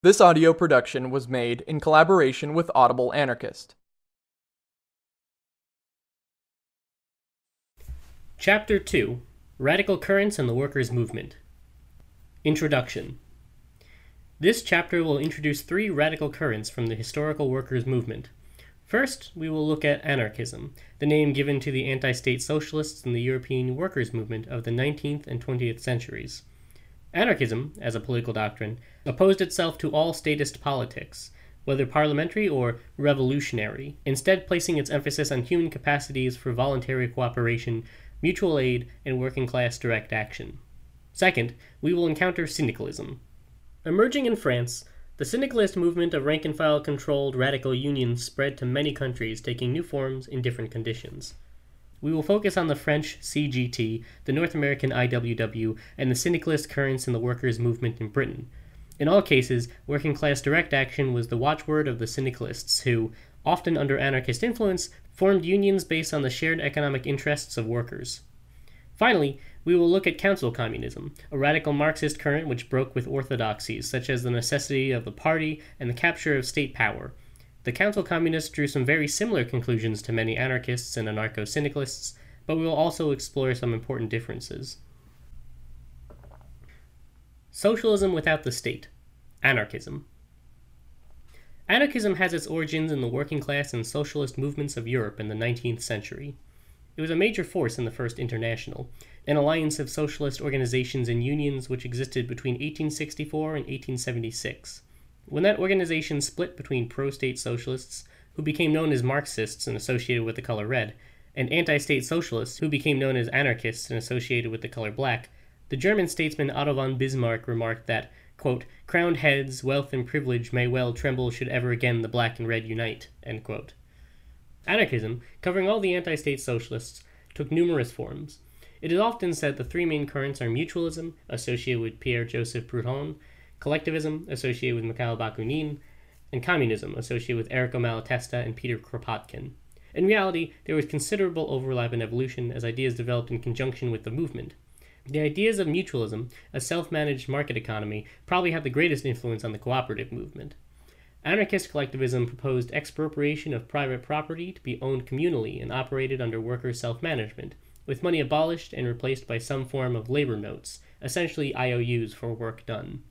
This audio production was made in collaboration with Audible Anarchist. Chapter 2 Radical Currents and the Workers' Movement Introduction This chapter will introduce three radical currents from the historical workers' movement. First, we will look at anarchism, the name given to the anti state socialists in the European workers' movement of the 19th and 20th centuries. Anarchism, as a political doctrine, opposed itself to all statist politics, whether parliamentary or revolutionary, instead placing its emphasis on human capacities for voluntary cooperation, mutual aid, and working class direct action. Second, we will encounter syndicalism. Emerging in France, the syndicalist movement of rank and file controlled radical unions spread to many countries, taking new forms in different conditions. We will focus on the French CGT, the North American IWW, and the syndicalist currents in the workers' movement in Britain. In all cases, working class direct action was the watchword of the syndicalists, who, often under anarchist influence, formed unions based on the shared economic interests of workers. Finally, we will look at council communism, a radical Marxist current which broke with orthodoxies such as the necessity of the party and the capture of state power, the Council Communists drew some very similar conclusions to many anarchists and anarcho syndicalists, but we will also explore some important differences. Socialism without the state. Anarchism. Anarchism has its origins in the working class and socialist movements of Europe in the 19th century. It was a major force in the First International, an alliance of socialist organizations and unions which existed between 1864 and 1876. When that organization split between pro state socialists, who became known as Marxists and associated with the color red, and anti state socialists, who became known as anarchists and associated with the color black, the German statesman Otto von Bismarck remarked that, quote, crowned heads, wealth, and privilege may well tremble should ever again the black and red unite. Anarchism, covering all the anti state socialists, took numerous forms. It is often said the three main currents are mutualism, associated with Pierre Joseph Proudhon, collectivism, associated with Mikhail Bakunin, and communism, associated with Errico Malatesta and Peter Kropotkin. In reality, there was considerable overlap in evolution as ideas developed in conjunction with the movement. The ideas of mutualism, a self managed market economy, probably had the greatest influence on the cooperative movement. Anarchist collectivism proposed expropriation of private property to be owned communally and operated under worker self management, with money abolished and replaced by some form of labor notes, essentially IOUs for work done.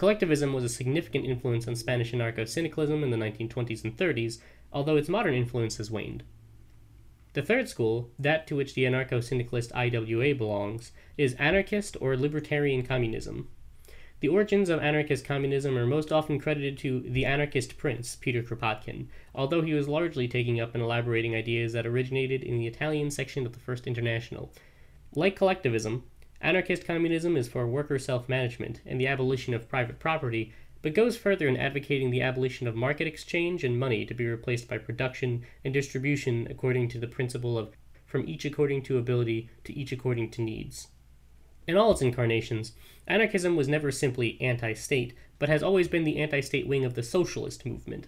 Collectivism was a significant influence on Spanish anarcho syndicalism in the 1920s and 30s, although its modern influence has waned. The third school, that to which the anarcho syndicalist IWA belongs, is anarchist or libertarian communism. The origins of anarchist communism are most often credited to the anarchist prince, Peter Kropotkin, although he was largely taking up and elaborating ideas that originated in the Italian section of the First International. Like collectivism, Anarchist communism is for worker self management and the abolition of private property, but goes further in advocating the abolition of market exchange and money to be replaced by production and distribution according to the principle of from each according to ability to each according to needs. In all its incarnations, anarchism was never simply anti state, but has always been the anti state wing of the socialist movement.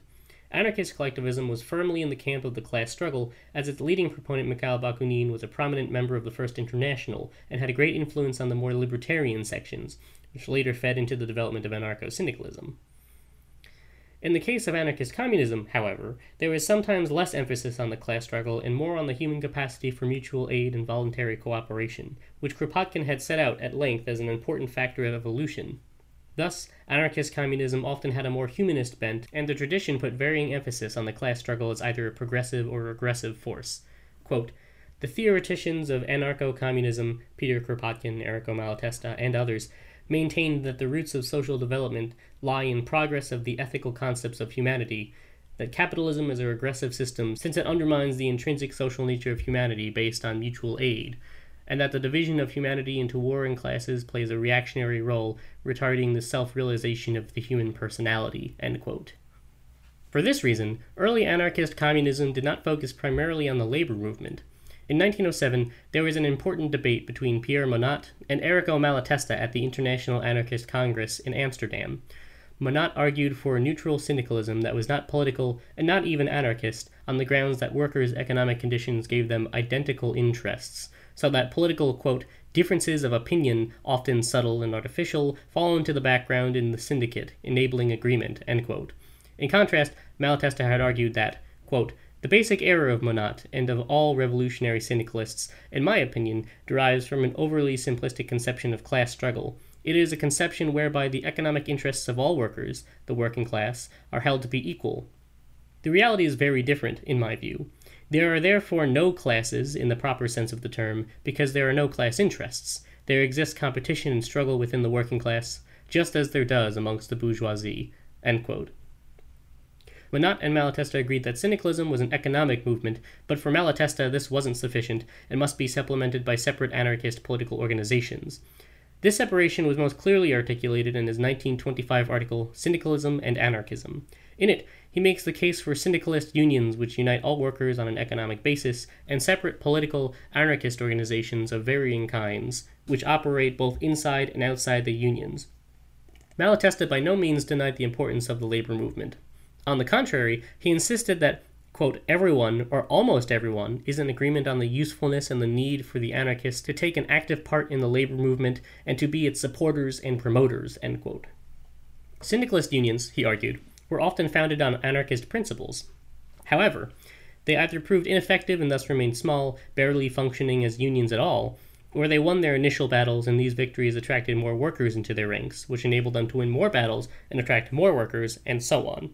Anarchist collectivism was firmly in the camp of the class struggle, as its leading proponent Mikhail Bakunin was a prominent member of the First International and had a great influence on the more libertarian sections, which later fed into the development of anarcho syndicalism. In the case of anarchist communism, however, there is sometimes less emphasis on the class struggle and more on the human capacity for mutual aid and voluntary cooperation, which Kropotkin had set out at length as an important factor of evolution. Thus, anarchist communism often had a more humanist bent, and the tradition put varying emphasis on the class struggle as either a progressive or regressive force. Quote, the theoreticians of anarcho communism, Peter Kropotkin, Errico Malatesta, and others, maintained that the roots of social development lie in progress of the ethical concepts of humanity, that capitalism is a regressive system since it undermines the intrinsic social nature of humanity based on mutual aid, and that the division of humanity into warring classes plays a reactionary role, retarding the self realization of the human personality. For this reason, early anarchist communism did not focus primarily on the labor movement. In 1907, there was an important debate between Pierre Monatte and Errico Malatesta at the International Anarchist Congress in Amsterdam. Monatte argued for a neutral syndicalism that was not political and not even anarchist on the grounds that workers' economic conditions gave them identical interests, so that political, quote, Differences of opinion, often subtle and artificial, fall into the background in the syndicate, enabling agreement. In contrast, Malatesta had argued that, quote, the basic error of Monatte and of all revolutionary syndicalists, in my opinion, derives from an overly simplistic conception of class struggle. It is a conception whereby the economic interests of all workers, the working class, are held to be equal. The reality is very different, in my view. There are therefore no classes in the proper sense of the term, because there are no class interests. There exists competition and struggle within the working class, just as there does amongst the bourgeoisie. Monatte and Malatesta agreed that syndicalism was an economic movement, but for Malatesta this wasn't sufficient and must be supplemented by separate anarchist political organizations. This separation was most clearly articulated in his 1925 article Syndicalism and Anarchism. In it, he makes the case for syndicalist unions which unite all workers on an economic basis, and separate political anarchist organizations of varying kinds, which operate both inside and outside the unions. Malatesta by no means denied the importance of the labor movement. On the contrary, he insisted that, quote, everyone, or almost everyone, is in agreement on the usefulness and the need for the anarchists to take an active part in the labor movement and to be its supporters and promoters, end quote. Syndicalist unions, he argued, were often founded on anarchist principles. However, they either proved ineffective and thus remained small, barely functioning as unions at all, or they won their initial battles and these victories attracted more workers into their ranks, which enabled them to win more battles and attract more workers, and so on.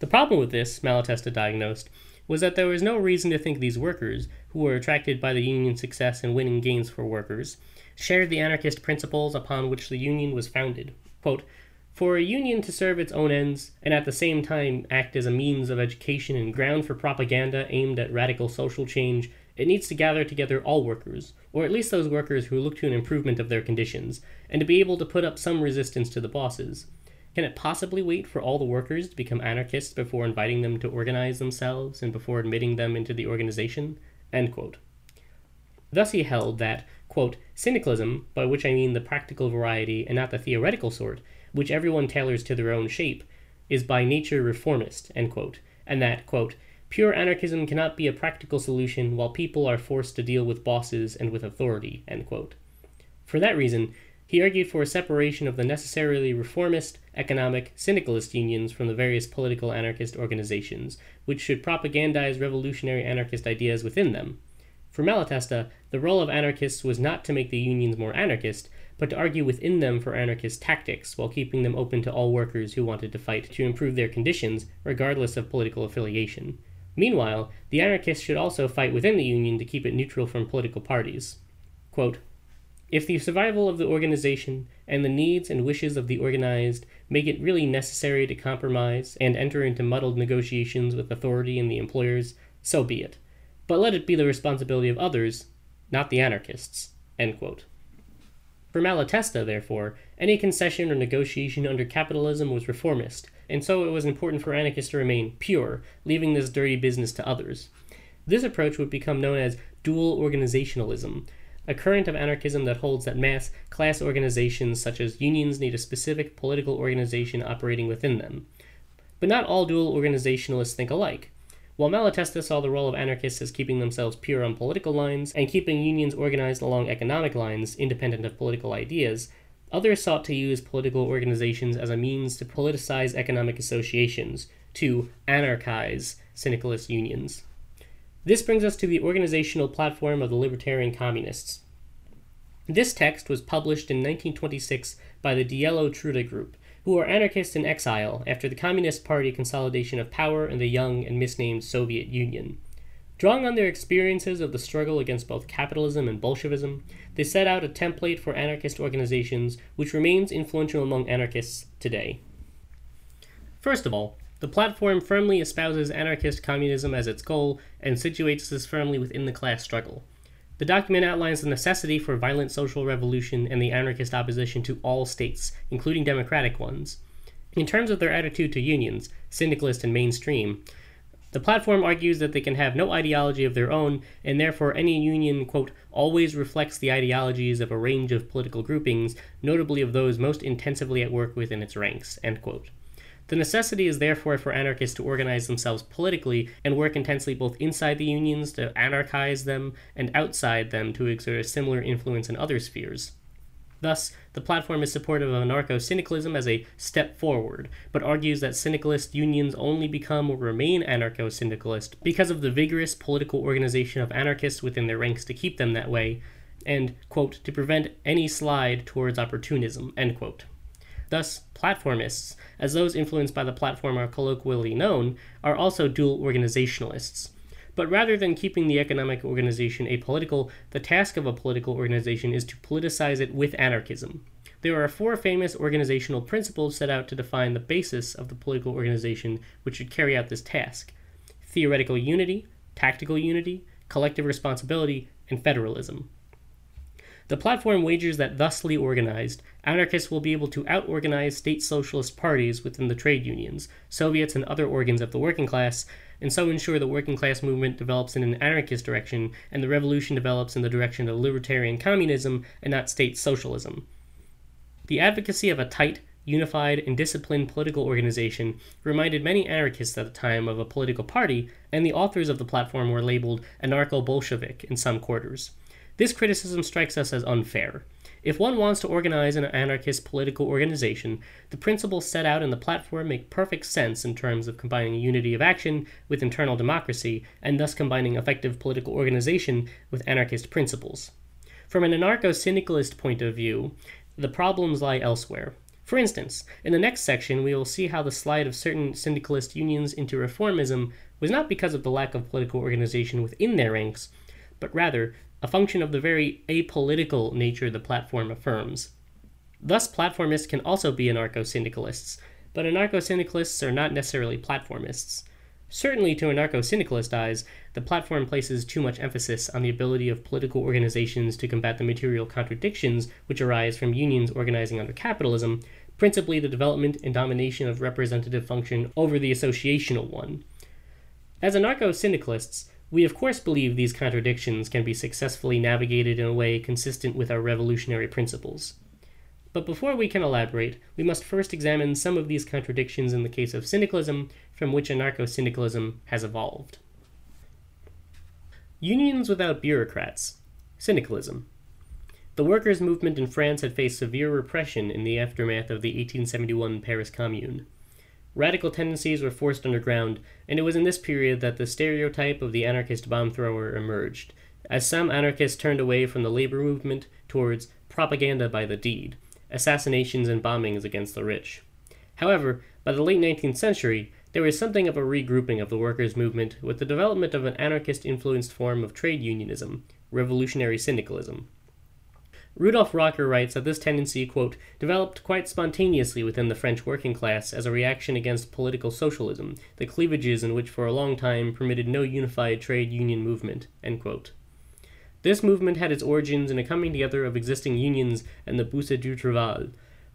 The problem with this, Malatesta diagnosed, was that there was no reason to think these workers, who were attracted by the Union's success in winning gains for workers, shared the anarchist principles upon which the Union was founded. Quote, for a union to serve its own ends, and at the same time act as a means of education and ground for propaganda aimed at radical social change, it needs to gather together all workers, or at least those workers who look to an improvement of their conditions, and to be able to put up some resistance to the bosses. Can it possibly wait for all the workers to become anarchists before inviting them to organize themselves and before admitting them into the organization? Thus he held that, quote, syndicalism, by which I mean the practical variety and not the theoretical sort, which everyone tailors to their own shape, is by nature reformist, quote, and that, quote, pure anarchism cannot be a practical solution while people are forced to deal with bosses and with authority, For that reason, he argued for a separation of the necessarily reformist, economic, syndicalist unions from the various political anarchist organizations, which should propagandize revolutionary anarchist ideas within them. For Malatesta, the role of anarchists was not to make the unions more anarchist, but to argue within them for anarchist tactics while keeping them open to all workers who wanted to fight to improve their conditions, regardless of political affiliation. Meanwhile, the anarchists should also fight within the union to keep it neutral from political parties. Quote, if the survival of the organization and the needs and wishes of the organized make it really necessary to compromise and enter into muddled negotiations with authority and the employers, so be it. But let it be the responsibility of others, not the anarchists. For Malatesta, therefore, any concession or negotiation under capitalism was reformist, and so it was important for anarchists to remain pure, leaving this dirty business to others. This approach would become known as dual organizationalism, a current of anarchism that holds that mass class organizations such as unions need a specific political organization operating within them. But not all dual organizationalists think alike. While Malatesta saw the role of anarchists as keeping themselves pure on political lines and keeping unions organized along economic lines independent of political ideas, others sought to use political organizations as a means to politicize economic associations, to anarchize syndicalist unions. This brings us to the organizational platform of the Libertarian Communists. This text was published in 1926 by the Dielo Truda Group, who are anarchists in exile after the Communist Party consolidation of power in the young and misnamed Soviet Union. Drawing on their experiences of the struggle against both capitalism and Bolshevism, they set out a template for anarchist organizations which remains influential among anarchists today. First of all, the platform firmly espouses anarchist communism as its goal and situates this firmly within the class struggle. The document outlines the necessity for violent social revolution and the anarchist opposition to all states, including democratic ones. In terms of their attitude to unions, syndicalist and mainstream, the platform argues that they can have no ideology of their own, and therefore any union, quote, always reflects the ideologies of a range of political groupings, notably of those most intensively at work within its ranks, end quote. The necessity is therefore for anarchists to organize themselves politically and work intensely both inside the unions to anarchize them and outside them to exert a similar influence in other spheres. Thus, the platform is supportive of anarcho syndicalism as a step forward, but argues that syndicalist unions only become or remain anarcho syndicalist because of the vigorous political organization of anarchists within their ranks to keep them that way, and, quote, to prevent any slide towards opportunism, end quote. Thus, platformists, as those influenced by the platform are colloquially known, are also dual organizationalists. But rather than keeping the economic organization apolitical, the task of a political organization is to politicize it with anarchism. There are four famous organizational principles set out to define the basis of the political organization which should carry out this task theoretical unity, tactical unity, collective responsibility, and federalism. The platform wagers that thusly organized, anarchists will be able to out-organize state socialist parties within the trade unions, Soviets, and other organs of the working class, and so ensure the working class movement develops in an anarchist direction and the revolution develops in the direction of libertarian communism and not state socialism. The advocacy of a tight, unified, and disciplined political organization reminded many anarchists at the time of a political party, and the authors of the platform were labeled anarcho Bolshevik in some quarters. This criticism strikes us as unfair. If one wants to organize an anarchist political organization, the principles set out in the platform make perfect sense in terms of combining unity of action with internal democracy, and thus combining effective political organization with anarchist principles. From an anarcho syndicalist point of view, the problems lie elsewhere. For instance, in the next section, we will see how the slide of certain syndicalist unions into reformism was not because of the lack of political organization within their ranks, but rather a function of the very apolitical nature the platform affirms. Thus, platformists can also be anarcho syndicalists, but anarcho syndicalists are not necessarily platformists. Certainly, to anarcho syndicalist eyes, the platform places too much emphasis on the ability of political organizations to combat the material contradictions which arise from unions organizing under capitalism, principally the development and domination of representative function over the associational one. As anarcho syndicalists, we of course believe these contradictions can be successfully navigated in a way consistent with our revolutionary principles. But before we can elaborate, we must first examine some of these contradictions in the case of syndicalism, from which anarcho syndicalism has evolved. Unions without bureaucrats. Syndicalism. The workers' movement in France had faced severe repression in the aftermath of the 1871 Paris Commune. Radical tendencies were forced underground, and it was in this period that the stereotype of the anarchist bomb thrower emerged, as some anarchists turned away from the labor movement towards propaganda by the deed, assassinations and bombings against the rich. However, by the late 19th century, there was something of a regrouping of the workers' movement with the development of an anarchist influenced form of trade unionism, revolutionary syndicalism. Rudolf Rocker writes that this tendency, quote, developed quite spontaneously within the French working class as a reaction against political socialism, the cleavages in which for a long time permitted no unified trade union movement. This movement had its origins in a coming together of existing unions and the Bourse du Travail,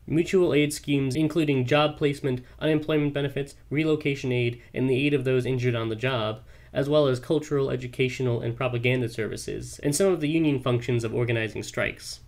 mutual aid schemes including job placement, unemployment benefits, relocation aid, and the aid of those injured on the job, as well as cultural, educational, and propaganda services, and some of the union functions of organizing strikes.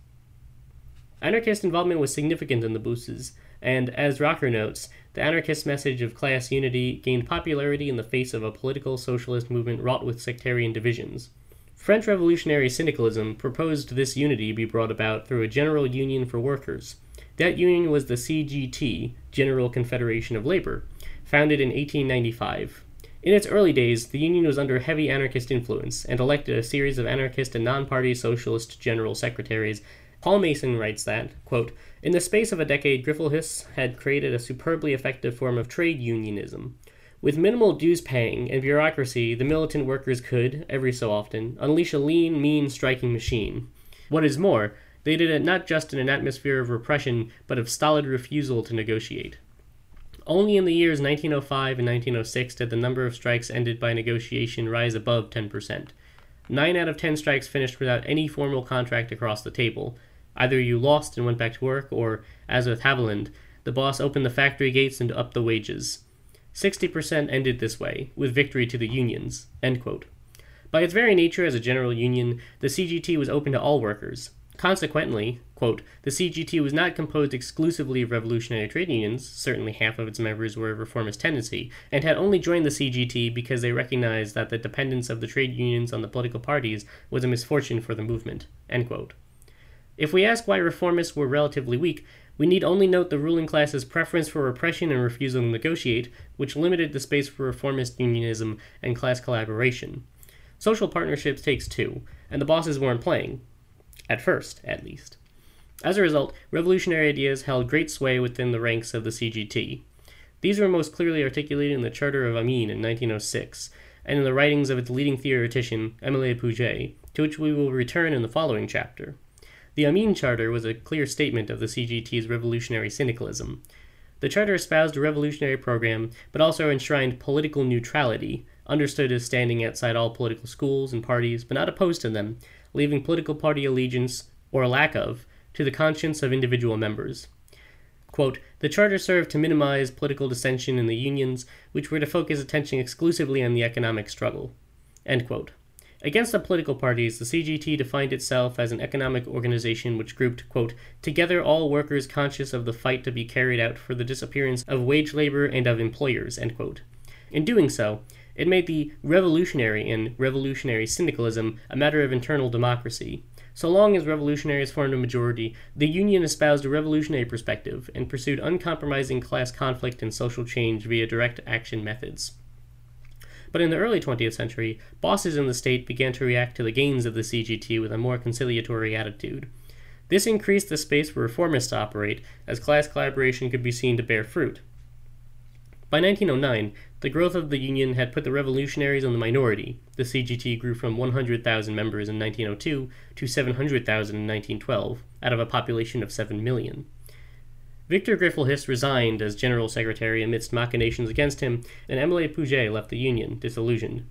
Anarchist involvement was significant in the Bourses, and, as Rocker notes, the anarchist message of class unity gained popularity in the face of a political socialist movement wrought with sectarian divisions. French revolutionary syndicalism proposed this unity be brought about through a general union for workers. That union was the CGT, General Confederation of Labor, founded in 1895. In its early days, the union was under heavy anarchist influence and elected a series of anarchist and non party socialist general secretaries Paul Mason writes that, quote, In the space of a decade, Griffuelhes had created a superbly effective form of trade unionism. With minimal dues paying and bureaucracy, the militant workers could, every so often, unleash a lean, mean striking machine. What is more, they did it not just in an atmosphere of repression, but of stolid refusal to negotiate. Only in the years 1905 and 1906 did the number of strikes ended by negotiation rise above 10%. Nine out of ten strikes finished without any formal contract across the table, Either you lost and went back to work, or, as with Haviland, the boss opened the factory gates and upped the wages. 60% ended this way, with victory to the unions. By its very nature as a general union, the CGT was open to all workers. Consequently, quote, the CGT was not composed exclusively of revolutionary trade unions, certainly half of its members were of reformist tendency, and had only joined the CGT because they recognized that the dependence of the trade unions on the political parties was a misfortune for the movement. End quote. If we ask why reformists were relatively weak, we need only note the ruling class's preference for repression and refusal to negotiate, which limited the space for reformist unionism and class collaboration. Social partnerships takes two, and the bosses weren't playing, at first, at least. As a result, revolutionary ideas held great sway within the ranks of the CGT. These were most clearly articulated in the Charter of Amiens in 1906, and in the writings of its leading theoretician, Émile Pouget, to which we will return in the following chapter. The Amiens Charter was a clear statement of the CGT's revolutionary syndicalism. The charter espoused a revolutionary program, but also enshrined political neutrality, understood as standing outside all political schools and parties, but not opposed to them, leaving political party allegiance, or lack of, to the conscience of individual members. Quote, the charter served to minimize political dissension in the unions, which were to focus attention exclusively on the economic struggle. Against the political parties, the CGT defined itself as an economic organization which grouped, quote, together all workers conscious of the fight to be carried out for the disappearance of wage labor and of employers, In doing so, it made the revolutionary and revolutionary syndicalism a matter of internal democracy. So long as revolutionaries formed a majority, the Union espoused a revolutionary perspective and pursued uncompromising class conflict and social change via direct action methods. But in the early 20th century, bosses in the state began to react to the gains of the CGT with a more conciliatory attitude. This increased the space for reformists to operate, as class collaboration could be seen to bear fruit. By 1909, the growth of the Union had put the revolutionaries in the minority. The CGT grew from 100,000 members in 1902 to 700,000 in 1912, out of a population of 7 million. Victor Griffuelhes resigned as General Secretary amidst machinations against him, and Émile Pouget left the Union, disillusioned.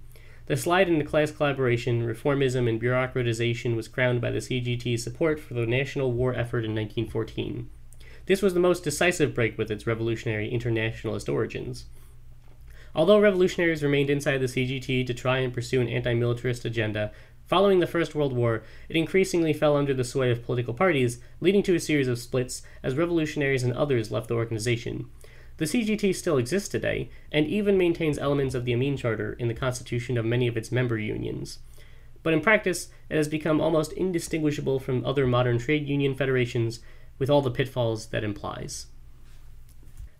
The slide into class collaboration, reformism, and bureaucratization was crowned by the CGT's support for the national war effort in 1914. This was the most decisive break with its revolutionary internationalist origins. Although revolutionaries remained inside the CGT to try and pursue an anti militarist agenda, following the First World War, it increasingly fell under the sway of political parties, leading to a series of splits as revolutionaries and others left the organization. The CGT still exists today, and even maintains elements of the Amiens Charter in the constitution of many of its member unions. But in practice, it has become almost indistinguishable from other modern trade union federations with all the pitfalls that implies.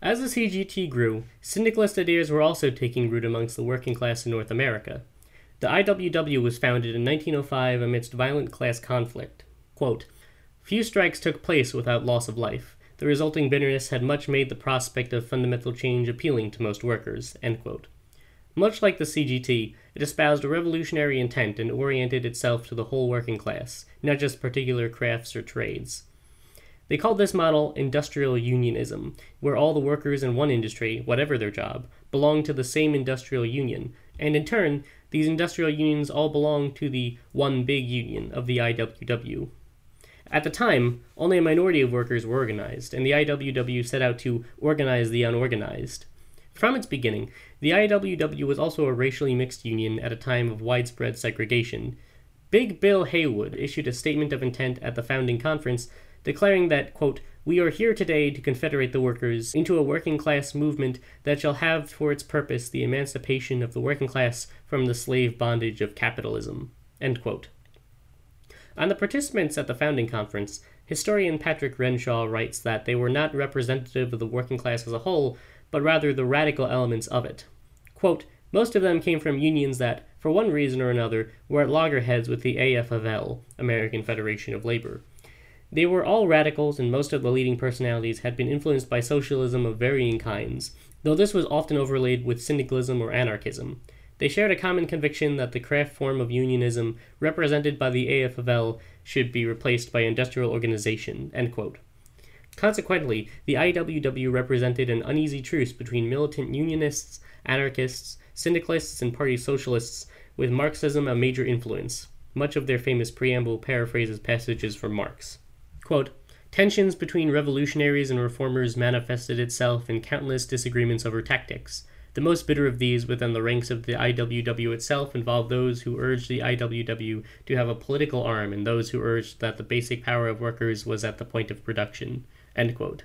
As the CGT grew, syndicalist ideas were also taking root amongst the working class in North America. The IWW was founded in 1905 amidst violent class conflict. Quote, Few strikes took place without loss of life. The resulting bitterness had much made the prospect of fundamental change appealing to most workers. Much like the CGT, it espoused a revolutionary intent and oriented itself to the whole working class, not just particular crafts or trades. They called this model industrial unionism, where all the workers in one industry, whatever their job, belonged to the same industrial union, and in turn, these industrial unions all belonged to the one big union of the IWW. At the time, only a minority of workers were organized, and the IWW set out to organize the unorganized. From its beginning, the IWW was also a racially mixed union at a time of widespread segregation. Big Bill Haywood issued a statement of intent at the founding conference declaring that, quote, we are here today to confederate the workers into a working class movement that shall have for its purpose the emancipation of the working class from the slave bondage of capitalism. On the participants at the founding conference, historian Patrick Renshaw writes that they were not representative of the working class as a whole, but rather the radical elements of it. Quote, most of them came from unions that, for one reason or another, were at loggerheads with the AFL, American Federation of Labor. They were all radicals, and most of the leading personalities had been influenced by socialism of varying kinds, though this was often overlaid with syndicalism or anarchism. They shared a common conviction that the craft form of unionism, represented by the AFL, should be replaced by industrial organization. Consequently, the IWW represented an uneasy truce between militant unionists, anarchists, syndicalists, and party socialists, with Marxism a major influence. Much of their famous preamble paraphrases passages from Marx. Quote, Tensions between revolutionaries and reformers manifested itself in countless disagreements over tactics. The most bitter of these within the ranks of the IWW itself involved those who urged the IWW to have a political arm and those who urged that the basic power of workers was at the point of production. The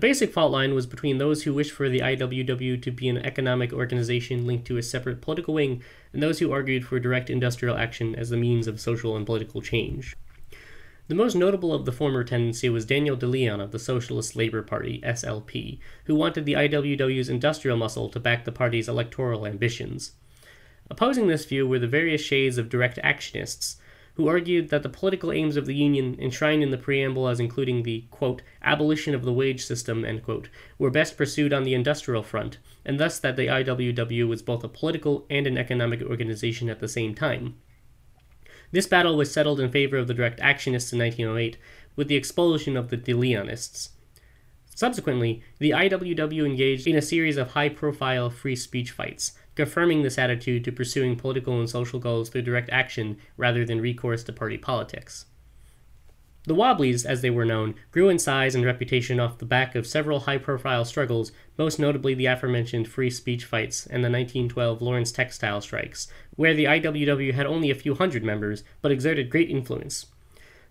basic fault line was between those who wished for the IWW to be an economic organization linked to a separate political wing and those who argued for direct industrial action as the means of social and political change. The most notable of the former tendency was Daniel De Leon of the Socialist Labor Party, SLP, who wanted the IWW's industrial muscle to back the party's electoral ambitions. Opposing this view were the various shades of direct actionists, who argued that the political aims of the Union, enshrined in the preamble as including the quote, abolition of the wage system, quote, were best pursued on the industrial front, and thus that the IWW was both a political and an economic organization at the same time. This battle was settled in favor of the direct actionists in 1908 with the expulsion of the De Leonists. Subsequently, the IWW engaged in a series of high profile free speech fights, confirming this attitude to pursuing political and social goals through direct action rather than recourse to party politics. The Wobblies, as they were known, grew in size and reputation off the back of several high profile struggles, most notably the aforementioned free speech fights and the 1912 Lawrence textile strikes, where the IWW had only a few hundred members, but exerted great influence.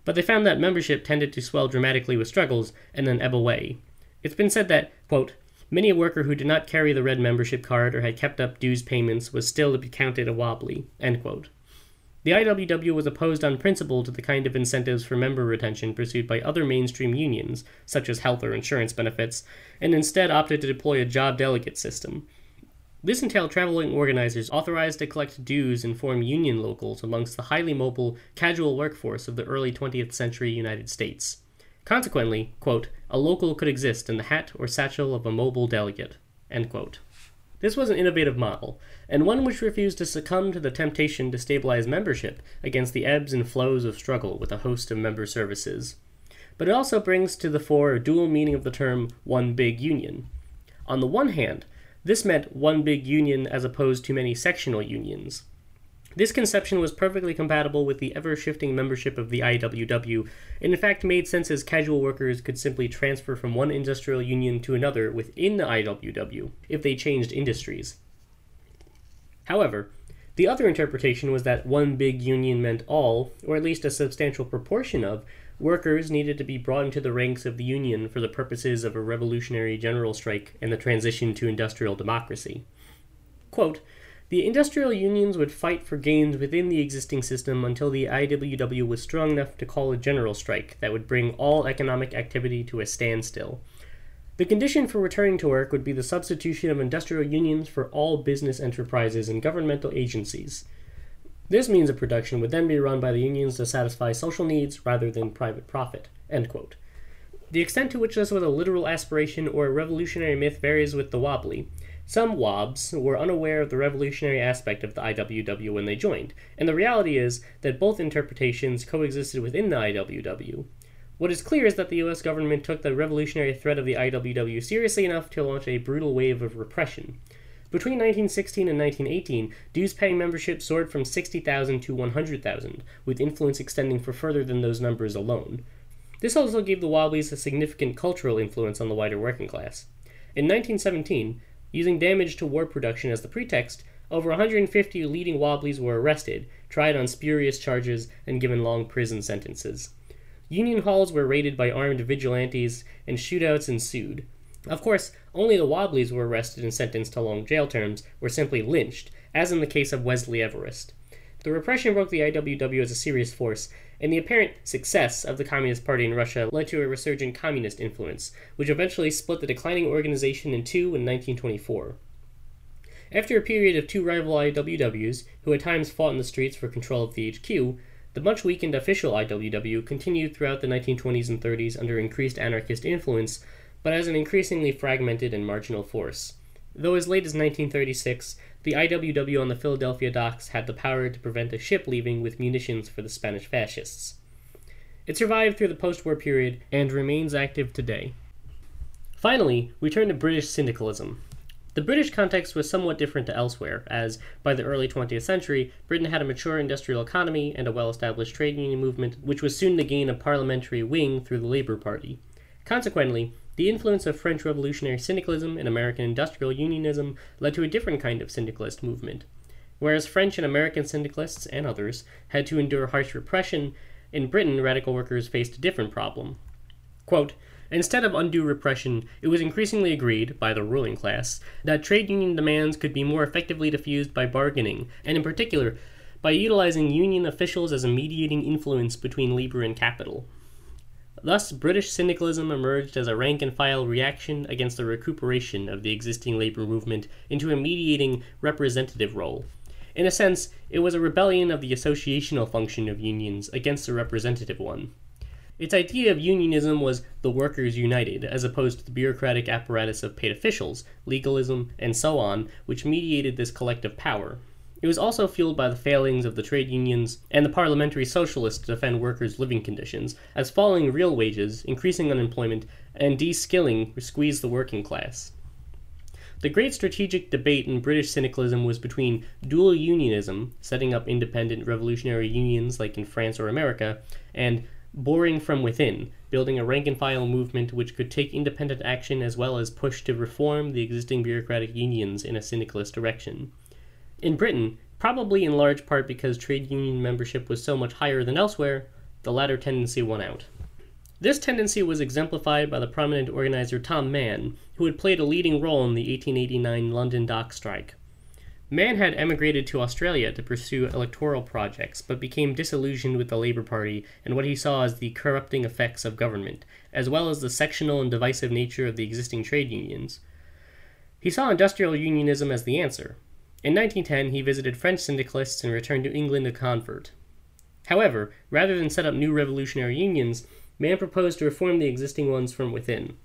But they found that membership tended to swell dramatically with struggles and then ebb away. It's been said that, quote, Many a worker who did not carry the red membership card or had kept up dues payments was still to be counted a wobbly. The IWW was opposed on principle to the kind of incentives for member retention pursued by other mainstream unions, such as health or insurance benefits, and instead opted to deploy a job delegate system. This entailed traveling organizers authorized to collect dues and form union locals amongst the highly mobile, casual workforce of the early 20th century United States. Consequently, quote, a local could exist in the hat or satchel of a mobile delegate. This was an innovative model, and one which refused to succumb to the temptation to stabilize membership against the ebbs and flows of struggle with a host of member services. But it also brings to the fore a dual meaning of the term one big union. On the one hand, this meant one big union as opposed to many sectional unions. This conception was perfectly compatible with the ever shifting membership of the IWW, and in fact made sense as casual workers could simply transfer from one industrial union to another within the IWW if they changed industries. However, the other interpretation was that one big union meant all, or at least a substantial proportion of, workers needed to be brought into the ranks of the union for the purposes of a revolutionary general strike and the transition to industrial democracy. Quote, the industrial unions would fight for gains within the existing system until the IWW was strong enough to call a general strike that would bring all economic activity to a standstill. The condition for returning to work would be the substitution of industrial unions for all business enterprises and governmental agencies. This means of production would then be run by the unions to satisfy social needs rather than private profit. The extent to which this was a literal aspiration or a revolutionary myth varies with the wobbly. Some WOBs were unaware of the revolutionary aspect of the IWW when they joined, and the reality is that both interpretations coexisted within the IWW. What is clear is that the US government took the revolutionary threat of the IWW seriously enough to launch a brutal wave of repression. Between 1916 and 1918, dues paying membership soared from 60,000 to 100,000, with influence extending for further than those numbers alone. This also gave the Wobblies a significant cultural influence on the wider working class. In 1917, Using damage to war production as the pretext, over 150 leading Wobblies were arrested, tried on spurious charges, and given long prison sentences. Union halls were raided by armed vigilantes, and shootouts ensued. Of course, only the Wobblies were arrested and sentenced to long jail terms, or simply lynched, as in the case of Wesley Everest. The repression broke the IWW as a serious force, and the apparent success of the Communist Party in Russia led to a resurgent communist influence, which eventually split the declining organization in two in 1924. After a period of two rival IWWs, who at times fought in the streets for control of the HQ, the much weakened official IWW continued throughout the 1920s and 30s under increased anarchist influence, but as an increasingly fragmented and marginal force. Though as late as 1936, the IWW on the Philadelphia docks had the power to prevent a ship leaving with munitions for the Spanish fascists. It survived through the post war period and remains active today. Finally, we turn to British syndicalism. The British context was somewhat different to elsewhere, as, by the early 20th century, Britain had a mature industrial economy and a well established trade union movement, which was soon to gain a parliamentary wing through the Labour Party. Consequently, the influence of French revolutionary syndicalism and American industrial unionism led to a different kind of syndicalist movement. Whereas French and American syndicalists and others had to endure harsh repression, in Britain radical workers faced a different problem. Quote, Instead of undue repression, it was increasingly agreed, by the ruling class, that trade union demands could be more effectively diffused by bargaining, and in particular, by utilizing union officials as a mediating influence between labor and capital. Thus, British syndicalism emerged as a rank and file reaction against the recuperation of the existing labor movement into a mediating representative role. In a sense, it was a rebellion of the associational function of unions against the representative one. Its idea of unionism was the workers united, as opposed to the bureaucratic apparatus of paid officials, legalism, and so on, which mediated this collective power. It was also fueled by the failings of the trade unions and the parliamentary socialists to defend workers' living conditions, as falling real wages, increasing unemployment, and de skilling squeezed the working class. The great strategic debate in British syndicalism was between dual unionism, setting up independent revolutionary unions like in France or America, and boring from within, building a rank and file movement which could take independent action as well as push to reform the existing bureaucratic unions in a syndicalist direction. In Britain, probably in large part because trade union membership was so much higher than elsewhere, the latter tendency won out. This tendency was exemplified by the prominent organizer Tom Mann, who had played a leading role in the 1889 London dock strike. Mann had emigrated to Australia to pursue electoral projects, but became disillusioned with the Labour Party and what he saw as the corrupting effects of government, as well as the sectional and divisive nature of the existing trade unions. He saw industrial unionism as the answer. In 1910, he visited French syndicalists and returned to England a convert. However, rather than set up new revolutionary unions, Mann proposed to reform the existing ones from within.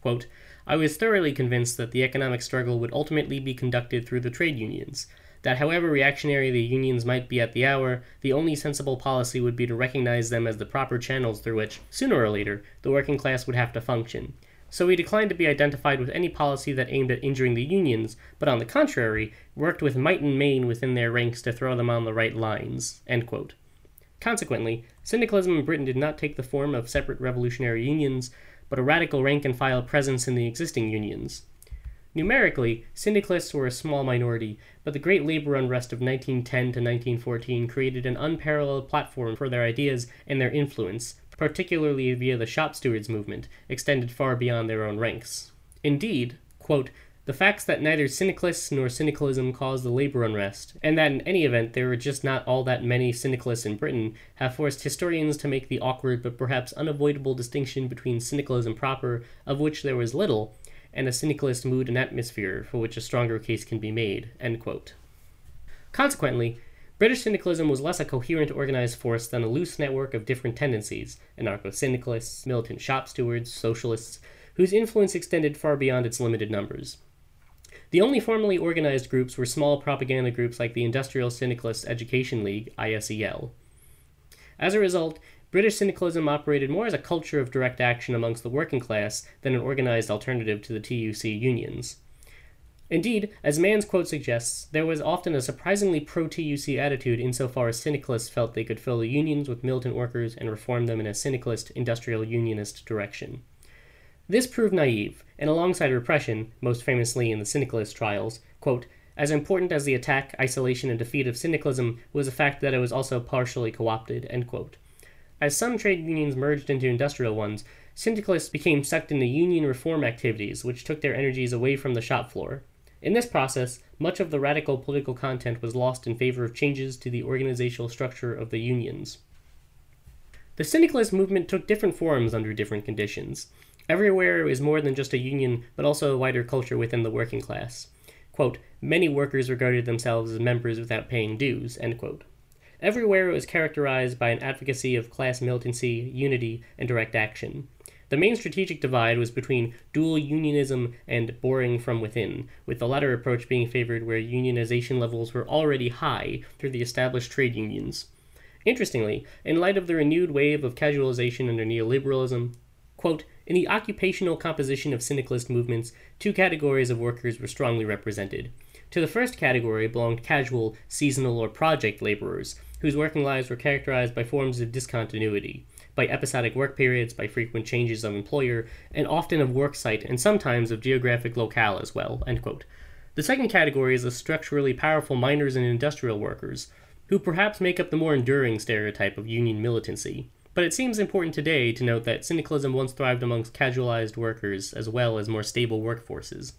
Quote, I was thoroughly convinced that the economic struggle would ultimately be conducted through the trade unions, that however reactionary the unions might be at the hour, the only sensible policy would be to recognize them as the proper channels through which, sooner or later, the working class would have to function. So we declined to be identified with any policy that aimed at injuring the unions, but on the contrary, worked with might and main within their ranks to throw them on the right lines. Consequently, syndicalism in Britain did not take the form of separate revolutionary unions, but a radical rank and file presence in the existing unions. Numerically, syndicalists were a small minority, but the great labor unrest of 1910 to 1914 created an unparalleled platform for their ideas and their influence, particularly via the shop stewards movement, extended far beyond their own ranks. Indeed, quote, the facts that neither syndicalists nor syndicalism caused the labor unrest, and that in any event there were just not all that many syndicalists in Britain, have forced historians to make the awkward but perhaps unavoidable distinction between syndicalism proper, of which there was little, and a syndicalist mood and atmosphere, for which a stronger case can be made. Consequently, British syndicalism was less a coherent organized force than a loose network of different tendencies anarcho syndicalists, militant shop stewards, socialists, whose influence extended far beyond its limited numbers. The only formally organized groups were small propaganda groups like the Industrial Syndicalist Education League, ISEL. As a result, British syndicalism operated more as a culture of direct action amongst the working class than an organized alternative to the TUC unions. Indeed, as Mann's quote suggests, there was often a surprisingly pro TUC attitude insofar as syndicalists felt they could fill the unions with militant workers and reform them in a syndicalist, industrial unionist direction. This proved naive, and alongside repression, most famously in the syndicalist trials, quote, as important as the attack, isolation, and defeat of syndicalism was the fact that it was also partially co opted. As some trade unions merged into industrial ones, syndicalists became sucked into union reform activities, which took their energies away from the shop floor. In this process, much of the radical political content was lost in favor of changes to the organizational structure of the unions. The syndicalist movement took different forms under different conditions. Everywhere was more than just a union, but also a wider culture within the working class. Quote, Many workers regarded themselves as members without paying dues. end quote. Everywhere was characterized by an advocacy of class militancy, unity, and direct action. The main strategic divide was between dual unionism and boring from within, with the latter approach being favored where unionization levels were already high through the established trade unions. Interestingly, in light of the renewed wave of casualization under neoliberalism, quote, in the occupational composition of syndicalist movements, two categories of workers were strongly represented. To the first category belonged casual, seasonal, or project laborers, whose working lives were characterized by forms of discontinuity. by episodic work periods, by frequent changes of employer, and often of work site, and sometimes of geographic locale as well. The second category is the structurally powerful miners and industrial workers, who perhaps make up the more enduring stereotype of union militancy. But it seems important today to note that syndicalism once thrived amongst casualized workers as well as more stable workforces.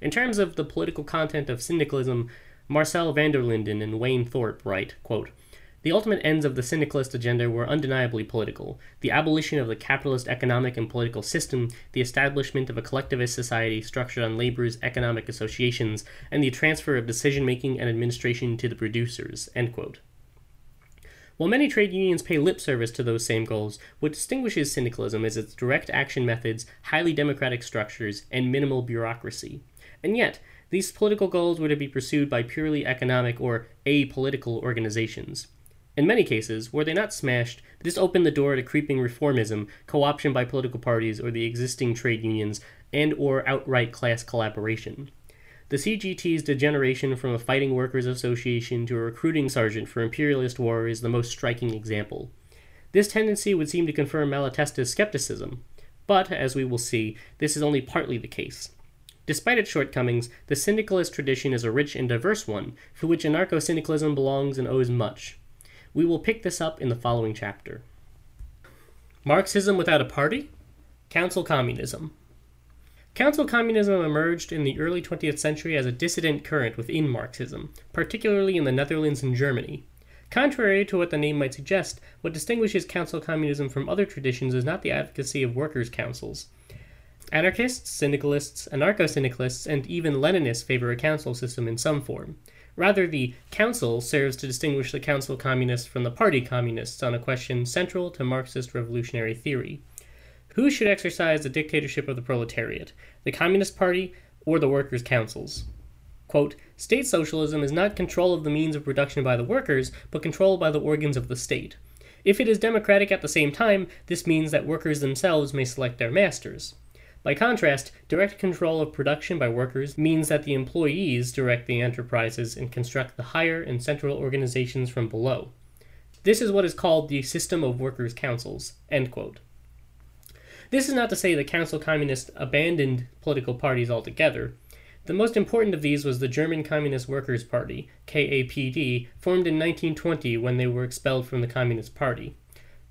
In terms of the political content of syndicalism, Marcel van der Linden and Wayne Thorpe write, quote, the ultimate ends of the syndicalist agenda were undeniably political the abolition of the capitalist economic and political system, the establishment of a collectivist society structured on labor's economic associations, and the transfer of decision making and administration to the producers. While many trade unions pay lip service to those same goals, what distinguishes syndicalism is its direct action methods, highly democratic structures, and minimal bureaucracy. And yet, these political goals were to be pursued by purely economic or apolitical organizations. In many cases, were they not smashed, this opened the door to creeping reformism, co-option by political parties or the existing trade unions, and or outright class collaboration. The CGT's degeneration from a fighting workers association to a recruiting sergeant for imperialist war is the most striking example. This tendency would seem to confirm Malatesta's skepticism, but, as we will see, this is only partly the case. Despite its shortcomings, the syndicalist tradition is a rich and diverse one, for which anarcho syndicalism belongs and owes much. We will pick this up in the following chapter. Marxism without a party? Council Communism. Council communism emerged in the early 20th century as a dissident current within Marxism, particularly in the Netherlands and Germany. Contrary to what the name might suggest, what distinguishes council communism from other traditions is not the advocacy of workers' councils. Anarchists, syndicalists, anarcho syndicalists, and even Leninists favor a council system in some form. Rather, the council serves to distinguish the council communists from the party communists on a question central to Marxist revolutionary theory. Who should exercise the dictatorship of the proletariat, the Communist Party or the workers' councils? Quote, State socialism is not control of the means of production by the workers, but control by the organs of the state. If it is democratic at the same time, this means that workers themselves may select their masters. By contrast, direct control of production by workers means that the employees direct the enterprises and construct the higher and central organizations from below. This is what is called the system of workers' councils. This is not to say that council communists abandoned political parties altogether. The most important of these was the German Communist Workers' Party, KAPD, formed in 1920 when they were expelled from the Communist Party.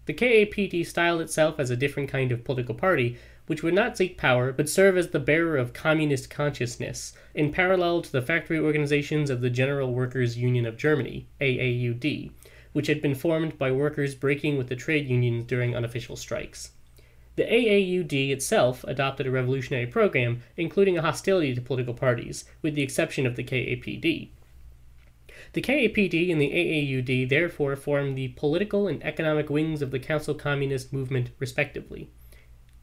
The KAPD styled itself as a different kind of political party, which would not seek power but serve as the bearer of communist consciousness, in parallel to the factory organizations of the General Workers' Union of Germany, AAUD, which had been formed by workers breaking with the trade unions during unofficial strikes. The AAUD itself adopted a revolutionary program, including a hostility to political parties, with the exception of the KAPD. The KAPD and the AAUD therefore formed the political and economic wings of the Council Communist movement, respectively.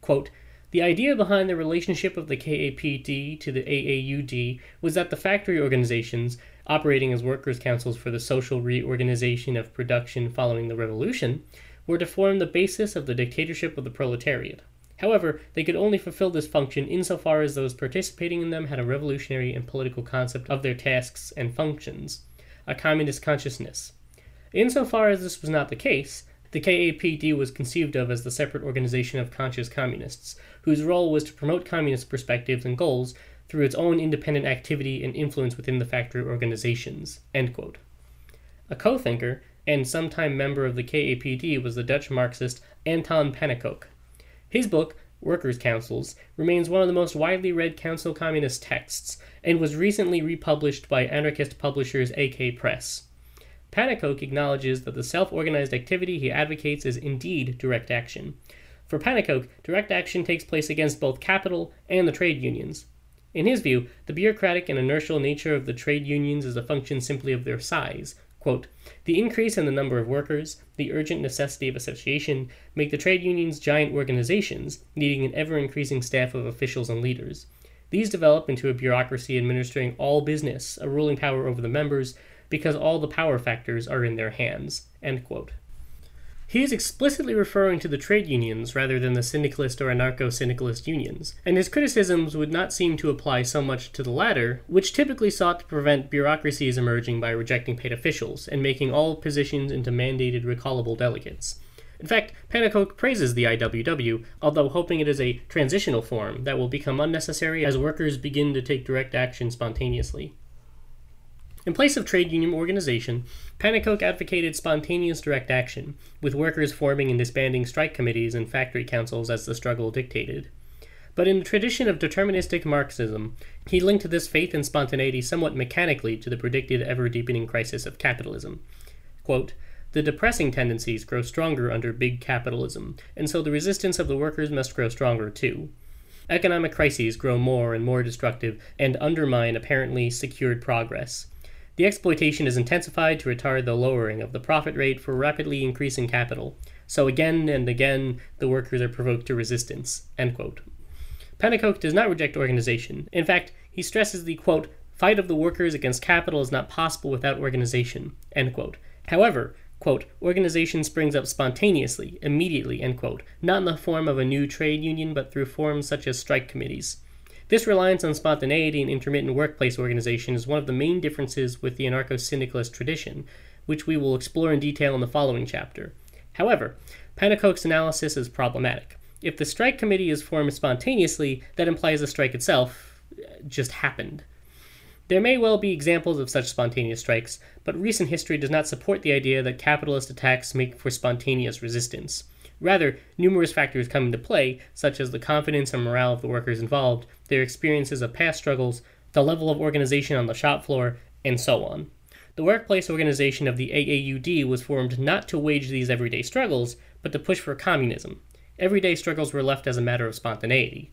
Quote, the idea behind the relationship of the KAPD to the AAUD was that the factory organizations, operating as workers' councils for the social reorganization of production following the revolution, were to form the basis of the dictatorship of the proletariat. However, they could only fulfill this function insofar as those participating in them had a revolutionary and political concept of their tasks and functions, a communist consciousness. Insofar as this was not the case, the KAPD was conceived of as the separate organization of conscious communists, whose role was to promote communist perspectives and goals through its own independent activity and influence within the factory organizations. A co thinker and sometime member of the KAPD was the Dutch Marxist Anton Pannekoek. His book, Workers' Councils, remains one of the most widely read council communist texts and was recently republished by anarchist publishers AK Press. Pannekoek acknowledges that the self organized activity he advocates is indeed direct action. For Pannekoek, direct action takes place against both capital and the trade unions. In his view, the bureaucratic and inertial nature of the trade unions is a function simply of their size. Quote, the increase in the number of workers, the urgent necessity of association, make the trade unions giant organizations, needing an ever increasing staff of officials and leaders. These develop into a bureaucracy administering all business, a ruling power over the members, because all the power factors are in their hands. He is explicitly referring to the trade unions rather than the syndicalist or anarcho syndicalist unions, and his criticisms would not seem to apply so much to the latter, which typically sought to prevent bureaucracies emerging by rejecting paid officials and making all positions into mandated recallable delegates. In fact, Pannekoek praises the IWW, although hoping it is a transitional form that will become unnecessary as workers begin to take direct action spontaneously. In place of trade union organization, Pannekoek advocated spontaneous direct action, with workers forming and disbanding strike committees and factory councils as the struggle dictated. But in the tradition of deterministic Marxism, he linked this faith in spontaneity somewhat mechanically to the predicted ever deepening crisis of capitalism. Quote, the depressing tendencies grow stronger under big capitalism, and so the resistance of the workers must grow stronger too. Economic crises grow more and more destructive and undermine apparently secured progress. The exploitation is intensified to retard the lowering of the profit rate for rapidly increasing capital. So again and again, the workers are provoked to resistance. End quote. Pannekoek does not reject organization. In fact, he stresses the quote, fight of the workers against capital is not possible without organization. End quote. However, quote, organization springs up spontaneously, immediately, end quote, not in the form of a new trade union, but through forms such as strike committees. This reliance on spontaneity in intermittent workplace organization is one of the main differences with the anarcho syndicalist tradition, which we will explore in detail in the following chapter. However, Pannekoek's analysis is problematic. If the strike committee is formed spontaneously, that implies the strike itself uh, just happened. There may well be examples of such spontaneous strikes, but recent history does not support the idea that capitalist attacks make for spontaneous resistance. Rather, numerous factors come into play, such as the confidence and morale of the workers involved, their experiences of past struggles, the level of organization on the shop floor, and so on. The workplace organization of the AAUD was formed not to wage these everyday struggles, but to push for communism. Everyday struggles were left as a matter of spontaneity.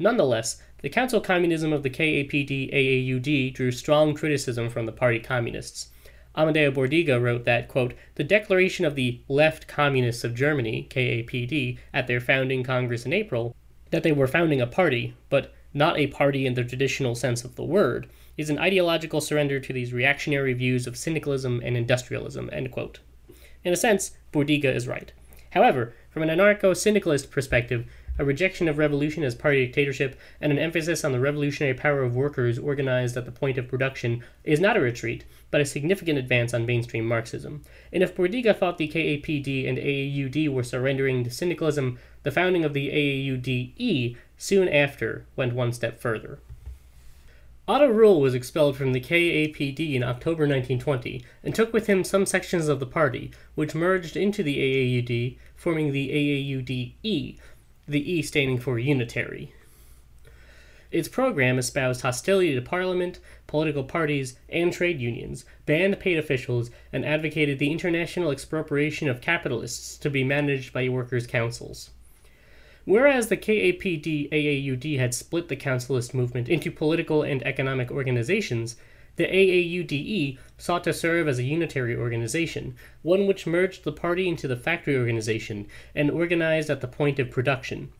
Nonetheless, the council communism of the KAPD AAUD drew strong criticism from the party communists. Amadeo Bordiga wrote that, quote, the declaration of the Left Communists of Germany, KAPD, at their founding Congress in April, that they were founding a party, but not a party in the traditional sense of the word, is an ideological surrender to these reactionary views of syndicalism and industrialism. In a sense, Bordiga is right. However, from an anarcho syndicalist perspective, a rejection of revolution as party dictatorship, and an emphasis on the revolutionary power of workers organized at the point of production is not a retreat, but a significant advance on mainstream Marxism. And if Bordiga thought the KAPD and AAUD were surrendering to syndicalism, the founding of the AAUDE soon after went one step further. Otto Ruhl was expelled from the KAPD in October 1920 and took with him some sections of the party, which merged into the AAUD, forming the AAUDE, the E standing for unitary. Its program espoused hostility to parliament, political parties, and trade unions, banned paid officials, and advocated the international expropriation of capitalists to be managed by workers' councils. Whereas the KAPD AAUD had split the councilist movement into political and economic organizations, the AAUDE sought to serve as a unitary organization, one which merged the party into the factory organization and organized at the point of production.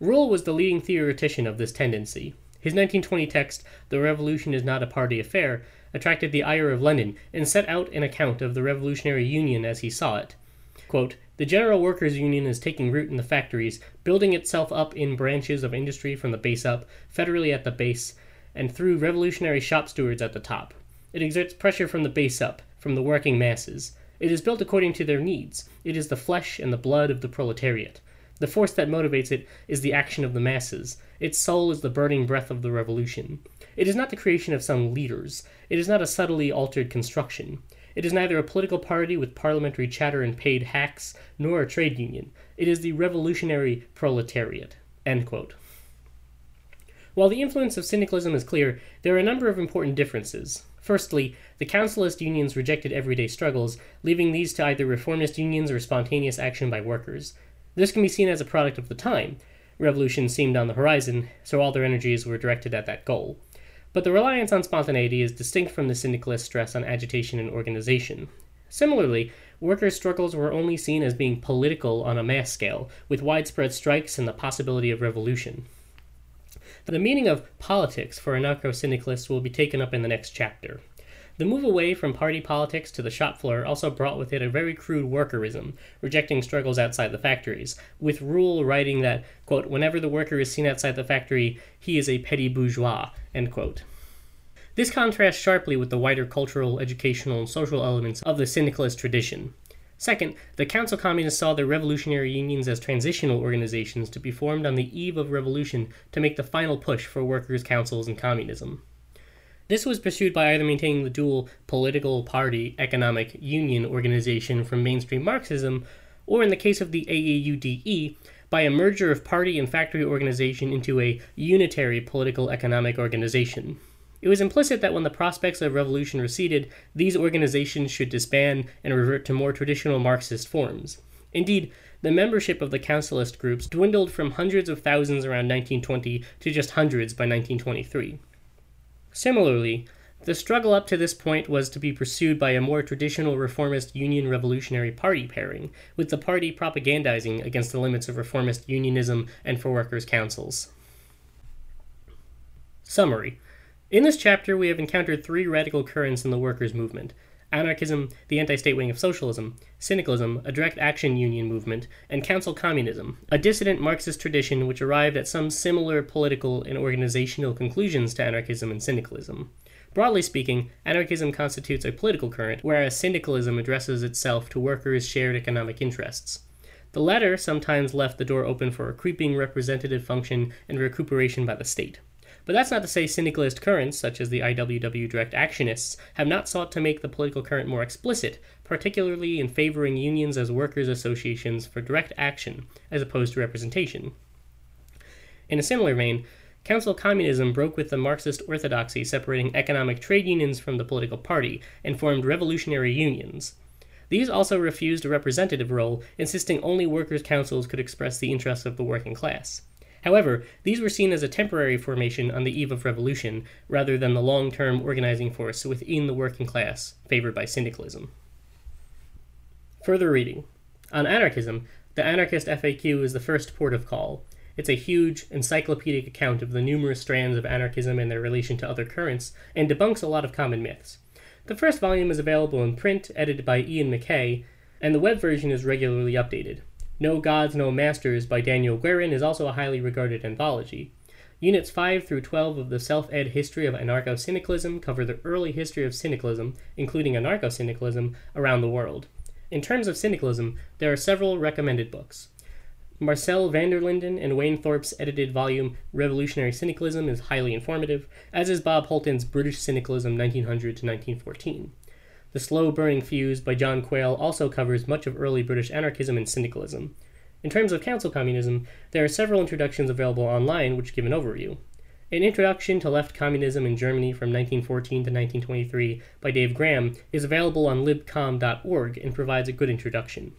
Ruhl was the leading theoretician of this tendency. His 1920 text, The Revolution is Not a Party Affair, attracted the ire of Lenin and set out an account of the Revolutionary Union as he saw it. Quote, the General Workers' Union is taking root in the factories, building itself up in branches of industry from the base up, federally at the base, and through revolutionary shop stewards at the top. It exerts pressure from the base up, from the working masses. It is built according to their needs. It is the flesh and the blood of the proletariat. The force that motivates it is the action of the masses. Its soul is the burning breath of the revolution. It is not the creation of some leaders. It is not a subtly altered construction. It is neither a political party with parliamentary chatter and paid hacks, nor a trade union. It is the revolutionary proletariat. While the influence of syndicalism is clear, there are a number of important differences. Firstly, the councilist unions rejected everyday struggles, leaving these to either reformist unions or spontaneous action by workers. This can be seen as a product of the time. Revolution seemed on the horizon, so all their energies were directed at that goal. But the reliance on spontaneity is distinct from the syndicalist stress on agitation and organization. Similarly, workers' struggles were only seen as being political on a mass scale, with widespread strikes and the possibility of revolution. The meaning of politics for anarcho syndicalists will be taken up in the next chapter. The move away from party politics to the shop floor also brought with it a very crude workerism, rejecting struggles outside the factories, with Ruhl writing that, quote, whenever the worker is seen outside the factory, he is a petty bourgeois, end quote. This contrasts sharply with the wider cultural, educational, and social elements of the syndicalist tradition. Second, the Council Communists saw their revolutionary unions as transitional organizations to be formed on the eve of revolution to make the final push for workers' councils and communism. This was pursued by either maintaining the dual political party economic union organization from mainstream Marxism, or in the case of the AAUDE, by a merger of party and factory organization into a unitary political economic organization. It was implicit that when the prospects of revolution receded, these organizations should disband and revert to more traditional Marxist forms. Indeed, the membership of the councilist groups dwindled from hundreds of thousands around 1920 to just hundreds by 1923. Similarly, the struggle up to this point was to be pursued by a more traditional reformist Union Revolutionary Party pairing, with the party propagandizing against the limits of reformist unionism and for workers' councils. Summary In this chapter, we have encountered three radical currents in the workers' movement anarchism, the anti state wing of socialism, syndicalism, a direct action union movement, and council communism, a dissident Marxist tradition which arrived at some similar political and organizational conclusions to anarchism and syndicalism. Broadly speaking, anarchism constitutes a political current, whereas syndicalism addresses itself to workers' shared economic interests. The latter sometimes left the door open for a creeping representative function and recuperation by the state. But that's not to say syndicalist currents, such as the IWW direct actionists, have not sought to make the political current more explicit, particularly in favoring unions as workers' associations for direct action, as opposed to representation. In a similar vein, Council communism broke with the Marxist orthodoxy separating economic trade unions from the political party and formed revolutionary unions. These also refused a representative role, insisting only workers' councils could express the interests of the working class. However, these were seen as a temporary formation on the eve of revolution, rather than the long term organizing force within the working class, favored by syndicalism. Further reading. On anarchism, the anarchist FAQ is the first port of call. It's a huge, encyclopedic account of the numerous strands of anarchism and their relation to other currents, and debunks a lot of common myths. The first volume is available in print, edited by Iain McKay, and the web version is regularly updated. No Gods, No Masters by Daniel Guerin is also a highly regarded anthology. Units 5 through 12 of the Self Ed History of Anarcho Syndicalism cover the early history of syndicalism, including anarcho syndicalism, around the world. In terms of syndicalism, there are several recommended books. Marcel van der Linden and Wayne Thorpe's edited volume Revolutionary Syndicalism is highly informative, as is Bob Holton's British Syndicalism 1900 to 1914. The Slow Burning Fuse by John Quail also covers much of early British anarchism and syndicalism. In terms of council communism, there are several introductions available online which give an overview. An Introduction to Left Communism in Germany from 1914 to 1923 by Dave Graham is available on libcom.org and provides a good introduction.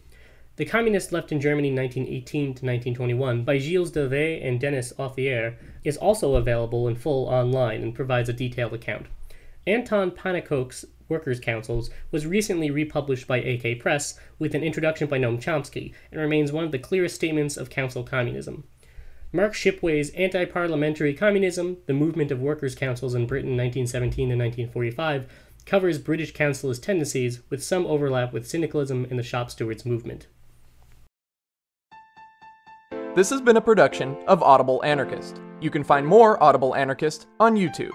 The Communists Left in Germany 1918 to 1921 by Gilles Dauvé and Denis Authier is also available in full online and provides a detailed account. Anton Pannekoek's Workers' Councils was recently republished by AK Press with an introduction by Noam Chomsky and remains one of the clearest statements of council communism. Mark Shipway's Anti Parliamentary Communism, the Movement of Workers' Councils in Britain 1917 to 1945, covers British councilist tendencies with some overlap with syndicalism and the shop stewards movement. This has been a production of Audible Anarchist. You can find more Audible Anarchist on YouTube.